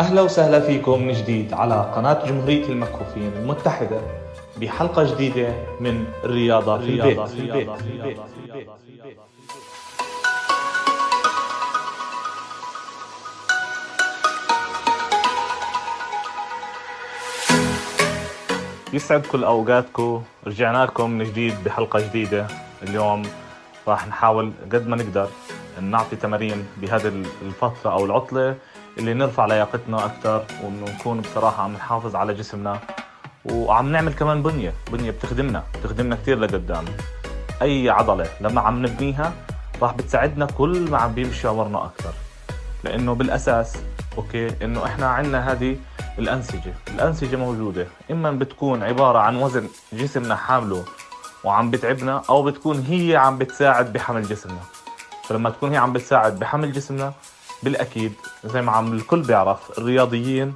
أهلا وسهلا فيكم من جديد على قناة جمهورية المكفوفين المتحدة بحلقة جديدة من الرياضة في البيت, في البيت. في البيت. في البيت. يسعد كل أوقاتكم رجعنا لكم من جديد بحلقة جديدة اليوم راح نحاول قد ما نقدر نعطي تمارين بهذه الفترة أو العطلة اللي نرفع لياقتنا أكثر ونكون بصراحة عم نحافظ على جسمنا وعم نعمل كمان بنية بنية بتخدمنا بتخدمنا كثير لقدام. أي عضلة لما عم نبنيها راح بتساعدنا كل ما عم بيمشي عمرنا أكثر لأنه بالأساس أوكي إنه إحنا عندنا هذه الأنسجة الأنسجة موجودة. إما بتكون عبارة عن وزن جسمنا حامله وعم بتعبنا أو بتكون هي عم بتساعد بحمل جسمنا. فلما تكون هي عم بتساعد بحمل جسمنا بالأكيد زي ما عم الكل بيعرف الرياضيين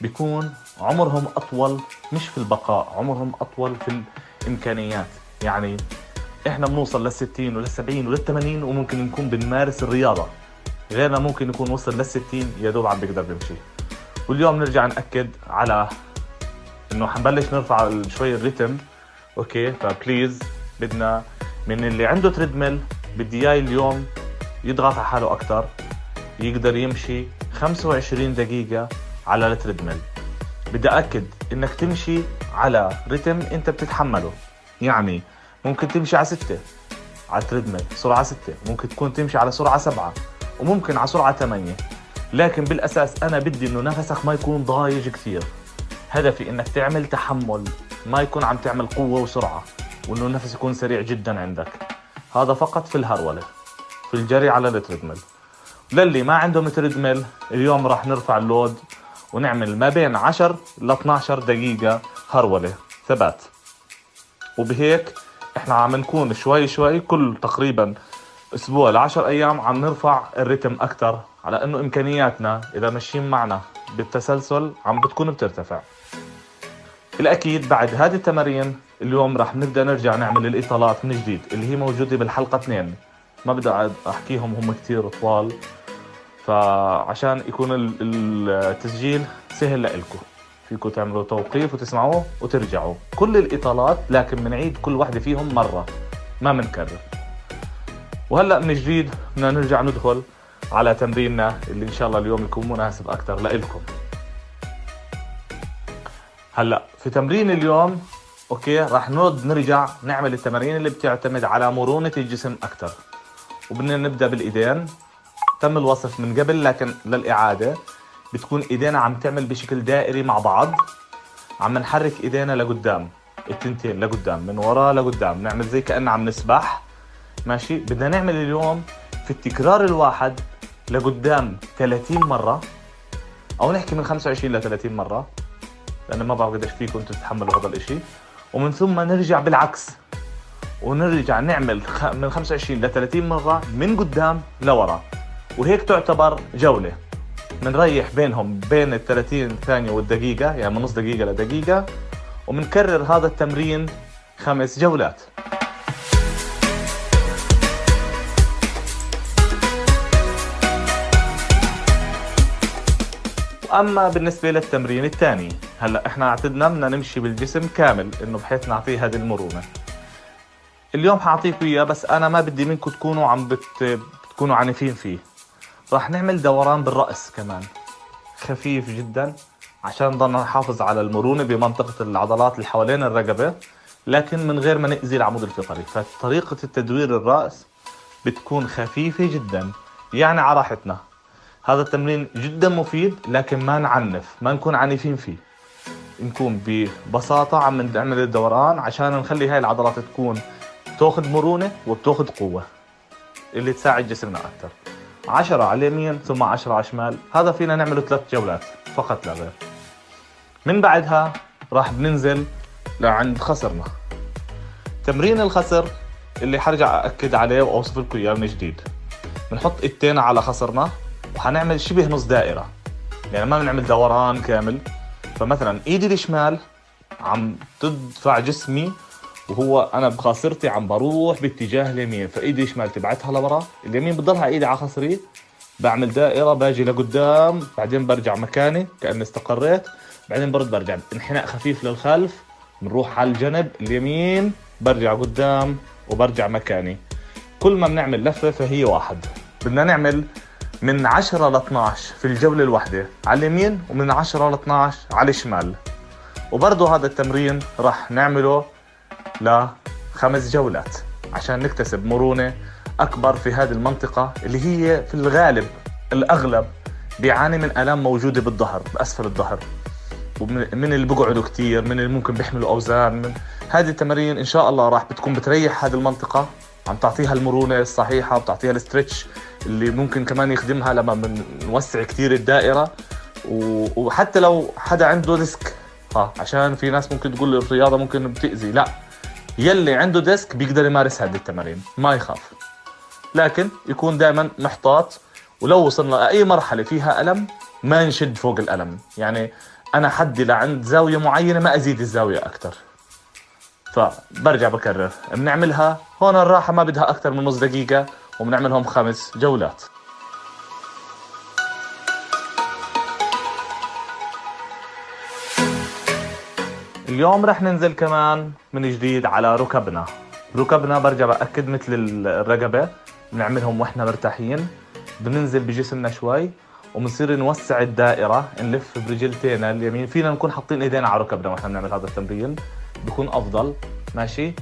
بيكون عمرهم أطول مش في البقاء عمرهم أطول في الإمكانيات. يعني إحنا بنوصل لل 60 ولل 70 ولل 80 وممكن نكون بنمارس الرياضة. غيرنا ممكن يكون وصل لل 60 يا دوب عم بيقدر بيمشي. واليوم نرجع نأكد على إنه حنبلش نرفع شوي الريتم. أوكي ف please بدنا من اللي عنده treadmill بدي إياه اليوم يضغط على حاله أكثر يقدر يمشي 25 دقيقة على ال treadmill بدي أكد إنك تمشي على رتم أنت بتتحمله. يعني ممكن تمشي على ستة على ال treadmill سرعة ستة. ممكن تكون تمشي على سرعة سبعة وممكن على سرعة ثمانية. لكن بالأساس أنا بدي إنه نفسك ما يكون ضايج كثير. هدفي إنك تعمل تحمل ما يكون عم تعمل قوة وسرعة وإنه النفس يكون سريع جدا عندك. هذا فقط في الهرولة في الجري على ال treadmill للي ما عندهم treadmill اليوم راح نرفع ال load ونعمل ما بين 10 ل 12 دقيقة هرولة ثبات. وبهيك إحنا عم نكون شوي شوي كل تقريبا أسبوع ل 10 أيام عم نرفع الريتم أكثر على إنه إمكانياتنا إذا ماشيين معنا بالتسلسل عم بتكون بترتفع. الأكيد بعد هذه التمارين اليوم راح نبدأ نرجع نعمل الإطالات من جديد اللي هي موجودة بالحلقة 2 ما بدي أحكيهم هم كثير طوال. فعشان يكون التسجيل سهل لكم فيكم تعملوا توقيف وتسمعوه وترجعوا. كل الإطالات لكن بنعيد كل واحدة فيهم مرة. ما بنكرر وهلأ من جديد بدنا نرجع ندخل على تمريننا اللي إن شاء الله اليوم يكون مناسب أكثر لإلكم. هلأ في تمرين اليوم أوكي راح نرد نرجع نعمل التمارين اللي بتعتمد على مرونة الجسم أكثر وبدنا نبدأ بالإيدين. تم الوصف من قبل لكن للإعادة بتكون إيدينا عم تعمل بشكل دائري مع بعض. عم نحرك إيدينا لقدام التنتين لقدام من ورا لقدام. نعمل زي كأننا عم نسبح. ماشي؟ بدنا نعمل اليوم في التكرار الواحد لقدام 30 مرة أو نحكي من 25 ل 30 مرة لأنه ما بعرف قديش فيكم تتحملوا هذا الإشي. ومن ثم نرجع بالعكس ونرجع نعمل من 25 ل 30 مرة من قدام لورا. وهيك تعتبر جولة. بنريح بينهم بين ال 30 ثانية والدقيقة يعني من نص دقيقة لدقيقة وبنكرر هذا التمرين خمس جولات. اما بالنسبة للتمرين الثاني هلأ إحنا اعتدنا بدنا نمشي بالجسم كامل إنه بحيث نعطيه هذه المرونة. اليوم حاعطيكم اياه بس أنا ما بدي منكم تكونوا عم بت... بتكونوا عنيفين فيه. راح نعمل دوران بالرأس كمان. خفيف جدا عشان نضلنا نحافظ على المرونة بمنطقة العضلات اللي حوالين الرقبة لكن من غير ما نأذي العمود الفقري. فطريقة التدوير الرأس بتكون خفيفة جدا يعني على راحتنا. هذا التمرين جدا مفيد لكن ما نعنف ما نكون عنيفين فيه. نكون ببساطة عم نعمل الدوران عشان نخلي هاي العضلات تكون تأخذ مرونة وبتاخذ قوة اللي تساعد جسمنا أكثر. 10 على اليمين ثم 10 على الشمال. هذا فينا نعمله ثلاث جولات فقط لا غير. من بعدها راح بننزل لعند خصرنا تمرين الخصر اللي حرجع أكد عليه وأوصف لكم إياه من جديد. بنحط ايدينا على خصرنا وحنعمل شبه نص دائرة. يعني ما بنعمل دوران كامل. فمثلا إيدي الشمال عم تدفع جسمي وهو أنا بخاصرتي عم بروح باتجاه اليمين فإيدي الشمال تبعتها لورا اليمين بتضلها إيدي على خصري بعمل دائرة باجي لقدام بعدين برجع مكاني كأني استقريت بعدين برد برجع انحناء خفيف للخلف بنروح على الجنب اليمين برجع قدام وبرجع مكاني. كل ما بنعمل لفة فهي واحد. بدنا نعمل من 10 ل 12 في الجولة الواحدة على اليمين ومن 10 ل 12 على الشمال. وبرضه هذا التمرين راح نعمله لخمس جولات عشان نكتسب مرونة أكبر في هذه المنطقة اللي هي في الغالب الأغلب بيعاني من آلام موجودة بالظهر بأسفل الظهر. ومن اللي بيقعدوا كتير من اللي ممكن بيحملوا أوزان من هذه التمارين إن شاء الله راح بتكون بتريح هذه المنطقة عم تعطيها المرونة الصحيحة وبتعطيها الاسترتش اللي ممكن كمان يخدمها لما بنوسع كتير الدائرة. وحتى لو حدا عنده ديسك عشان في ناس ممكن تقول الرياضة ممكن بتأذي لا. يلي عنده ديسك بيقدر يمارس هذه التمارين. ما يخاف. لكن يكون دائما محتاط ولو وصلنا لأي مرحلة فيها ألم ما نشد فوق الألم. يعني أنا حدي لعند زاوية معينة ما أزيد الزاوية أكثر فبرجع بكرر. بنعملها هون الراحة ما بدها أكثر من نص دقيقة وبنعملهم خمس جولات. اليوم رح ننزل كمان من جديد على ركبنا. ركبنا برجع بأكد مثل الرقبة. بنعملهم وإحنا مرتاحين. بننزل بجسمنا شوي وبنصير نوسع الدائرة نلف برجلتينا اليمين. فينا نكون حاطين إيدينا على ركبنا وإحنا بنعمل هذا التمرين. بكون أفضل. ماشي؟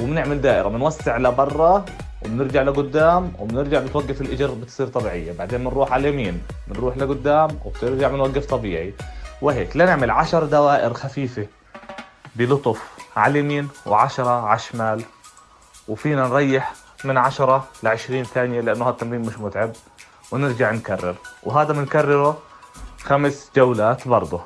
وبنعمل دائرة. بنوسع لبرا وبنرجع لقدام وبنرجع بتوقف الاجر بتصير طبيعية. بعدين بنروح على اليمين. بنروح لقدام وبترجع بنوقف طبيعي. وهيك لنعمل عشر دوائر خفيفة. بلطف على اليمين وعشرة على الشمال وفينا نريح من 10 ل 20 ثانية لأنه هذا التمرين مش متعب. ونرجع نكرر. وهذا بنكرره خمس جولات برضه.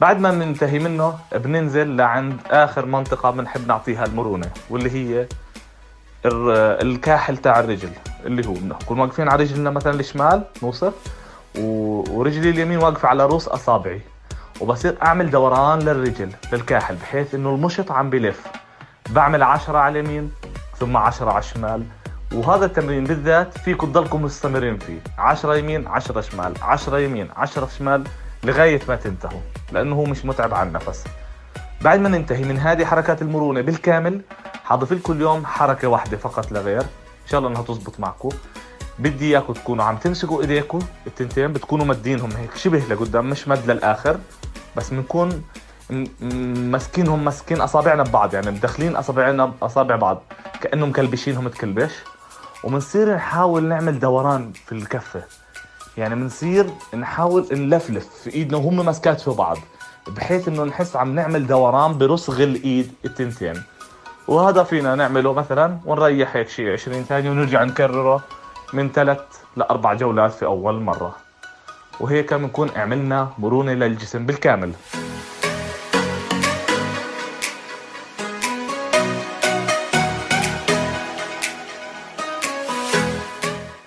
بعد ما بننتهي منه بننزل لعند آخر منطقة بنحب نعطيها المرونة واللي هي الكاحل تاع الرجل اللي هو بنكون واقفين على رجلنا مثلا الشمال نوصف ورجلي اليمين واقفة على رؤوس أصابعي. وبصير أعمل دوران للرجل للكاحل بحيث إنه المشط عم بلف. بعمل عشرة على اليمين ثم 10 على الشمال. وهذا التمرين بالذات فيكم تضلكم مستمرين فيه. 10 يمين 10 شمال 10 يمين 10 شمال لغاية ما تنتهوا لأنه هو مش متعب على النفس. بعد ما ننتهي من هذه حركات المرونة بالكامل حاضيف لكم اليوم حركة واحدة فقط لغير إن شاء الله إنها تزبط معكم. بدي إياكم تكونوا عم تمسكوا إيديكم التنتين بتكونوا مدينهم هيك شبه لقدام مش مد للآخر. بس بنكون ماسكينهم ماسكين أصابعنا ببعض يعني مدخلين اصابعنا باصابع بعض. كانه مكلبشينهم تكلبش. وبنصير نحاول نعمل دوران في الكفة. يعني بنصير نحاول نلفلف في إيدنا وهم ماسكات في بعض بحيث إنه نحس عم نعمل دوران برسغ الإيد التنتين. وهذا فينا نعمله مثلا ونريح هيك شيء 20 ثانية ونرجع نكرره من ثلاث لأربع جولات في أول مرة. وهيك بنكون عملنا مرونة للجسم بالكامل.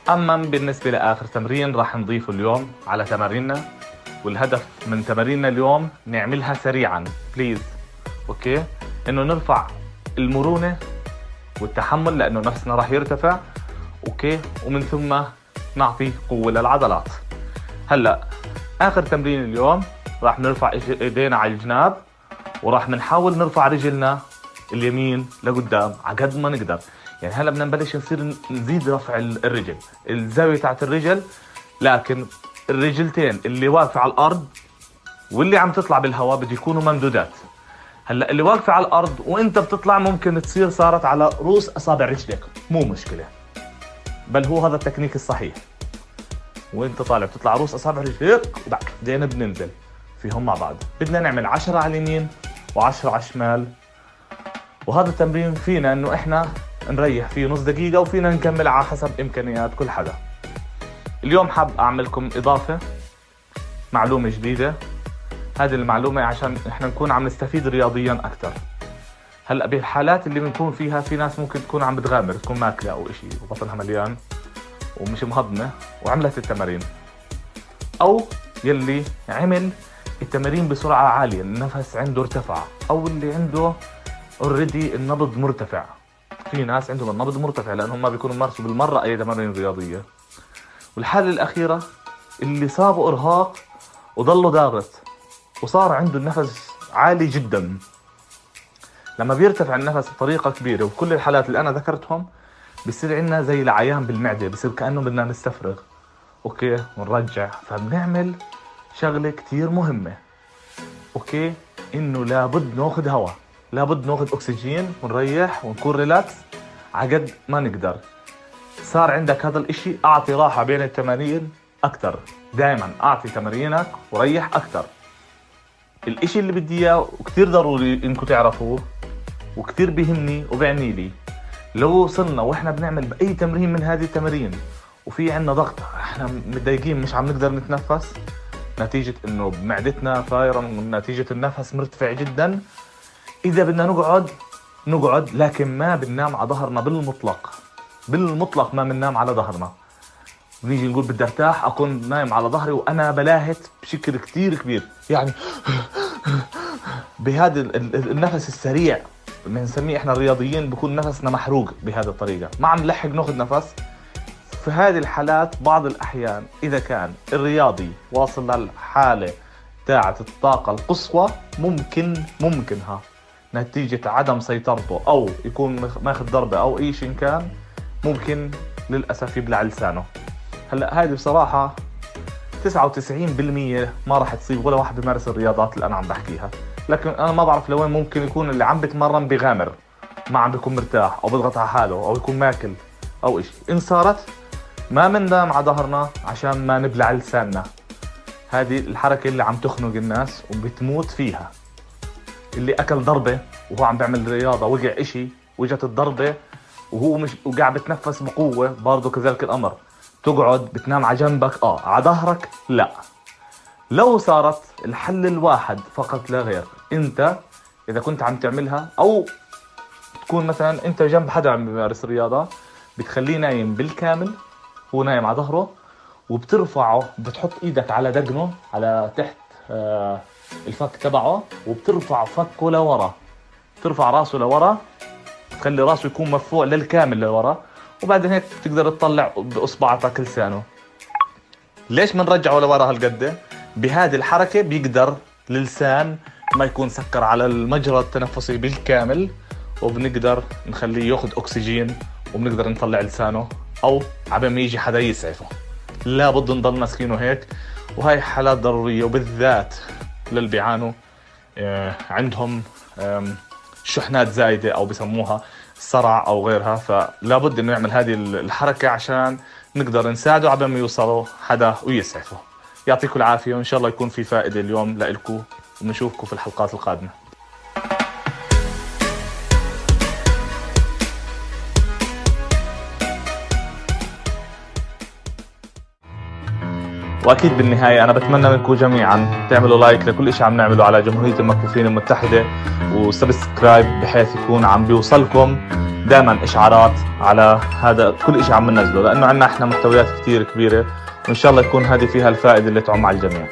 أما بالنسبة لآخر تمرين راح نضيفه اليوم على تماريننا والهدف من تماريننا اليوم نعملها سريعا please okay؟ إنه نرفع المرونة والتحمل لأنه نفسنا راح يرتفع. okay؟ ومن ثم نعطي قوة للعضلات. هلا آخر تمرين اليوم راح نرفع إيدينا على الجناب وراح نحاول نرفع رجلنا اليمين لقدام على قد ما نقدر. يعني هلا بدنا نبلش نصير نزيد رفع الرجل الزاوية تاعت الرجل لكن الرجلتين اللي واقفة على الأرض واللي عم تطلع بالهواء بده يكونوا ممدودات. هلا اللي واقفة على الأرض وإنت بتطلع ممكن تصير صارت على رؤوس أصابع رجلك مو مشكلة. بل هو هذا التكنيك الصحيح. وانت طالع بتطلع رؤوس اصابع رجلك وبعدين بننزل. فيهم مع بعض. بدنا نعمل 10 على اليمين و10 على الشمال. وهذا التمرين فينا إنه إحنا نريح فيه نص دقيقة وفينا نكمل على حسب إمكانيات كل حدا. اليوم حاب أعملكم إضافة معلومة جديدة. هذه المعلومة عشان إحنا نكون عم نستفيد رياضيا أكثر هلأ بالحالات اللي بنكون فيها في ناس ممكن تكون عم بتغامر تكون ماكلة أو إشي وبطنها مليان. ومش مهضمة وعملت التمارين. أو يلي عمل التمارين بسرعة عالية النفس عنده ارتفع أو اللي عنده اوريدي النبض مرتفع. في ناس عندهم النبض مرتفع لأنهم ما بيكونوا مارسوا بالمرة أي تمارين رياضية. والحالة الأخيرة اللي صابه إرهاق وضله ضاغط وصار عنده النفس عالي جدا. لما بيرتفع النفس بطريقة كبيرة وكل الحالات اللي أنا ذكرتهم بصير عندنا زي الغثيان بالمعدة بصير كأنه بدنا نستفرغ. okay ونرجع فبنعمل شغلة كتير مهمة. okay إنه لابد ناخذ هواء لابد ناخذ أكسجين ونريح ونكون ريلاكس عقد ما نقدر. صار عندك هذا الإشي أعطي راحة بين التمارين أكثر دائما أعطي تمارينك وريح أكثر الإشي اللي بدي إياه وكثير ضروري إنكم تعرفوه وكثير بيهمني وبعني لي. لو وصلنا وإحنا بنعمل بأي تمرين من هذه التمارين وفي عنا ضغط إحنا متضايقين مش عم نقدر نتنفس نتيجة إنه معدتنا فايرة نتيجة النفس مرتفع جدا. إذا بدنا نقعد نقعد لكن ما بننام على ظهرنا بالمطلق. بالمطلق ما بننام على ظهرنا. بنيجي نقول بدي ارتاح أكون نايم على ظهري وأنا بلاهت بشكل كثير كبير. يعني بهذا النفس السريع. بنسميه إحنا الرياضيين بكون نفسنا محروق بهذه الطريقة. ما عم نلحق ناخذ نفس. في هذه الحالات بعض الأحيان إذا كان الرياضي واصل للحالة تاعت الطاقة القصوى ممكن ممكن ها نتيجة عدم سيطرته أو يكون ماخذ ضربة أو أي شيء كان ممكن للأسف يبلع لسانه. هلأ هذه بصراحة 99% ما راح تصيب ولا واحد بيمارس الرياضات اللي أنا عم بحكيها. لكن أنا ما بعرف لوين ممكن يكون اللي عم بتمرن بغامر ما عم بيكون مرتاح أو بيضغط على حاله أو يكون ماكل أو إشي. إن صارت ما بننام على ظهرنا عشان ما نبلع لساننا. هذه الحركة اللي عم تخنق الناس وبتموت فيها. اللي أكل ضربة وهو عم بيعمل رياضة وقع إشي وإجت الضربة وهو مش وقاعد بتنفس بقوة برضه كذلك الأمر. تقعد بتنام على جنبك. آه على ظهرك؟ لا. لو صارت الحل الواحد فقط لا غير أنت إذا كنت عم تعملها أو تكون مثلا أنت جنب حدا عم بيمارس رياضة بتخليه نايم بالكامل هو نايم على ظهره وبترفعه بتحط إيدك على دقنه على تحت آه الفك تبعه وبترفع فكه لورا. ترفع راسه لورا تخلي راسه يكون مرفوع للكامل لورا. وبعدين هيك تقدر تطلع باصبعتك لسانه ليش بنرجعه لورا هالقد بهذه الحركة بيقدر اللسان ما يكون سكر على المجرى التنفسي بالكامل وبنقدر نخليه ياخذ أكسجين وبنقدر نطلع لسانه أو عبين ما يجي حدا يسعفه. لابد نضل ماسكينه هيك. وهي حالات ضرورية وبالذات للي بيعانوا آه، عندهم شحنات زايدة أو بسموها صرع أو غيرها فلا بد إنه يعمل هذه الحركة عشان نقدر نساعده على ما يوصلوا حدا ويسعفه. يعطيكم العافية وإن شاء الله يكون في فائدة اليوم لكم ونشوفكم في الحلقات القادمة. وأكيد بالنهاية أنا بتمنى منكم جميعا تعملوا like لكل شيء عم نعمله على جمهورية المكفوفين المتحدة و subscribe بحيث يكون عم بيوصلكم دائما إشعارات على هذا كل شيء عم ننزله لأنه عندنا إحنا محتويات كثير كبيرة وإن شاء الله يكون هذه فيها الفائدة اللي تعم على الجميع.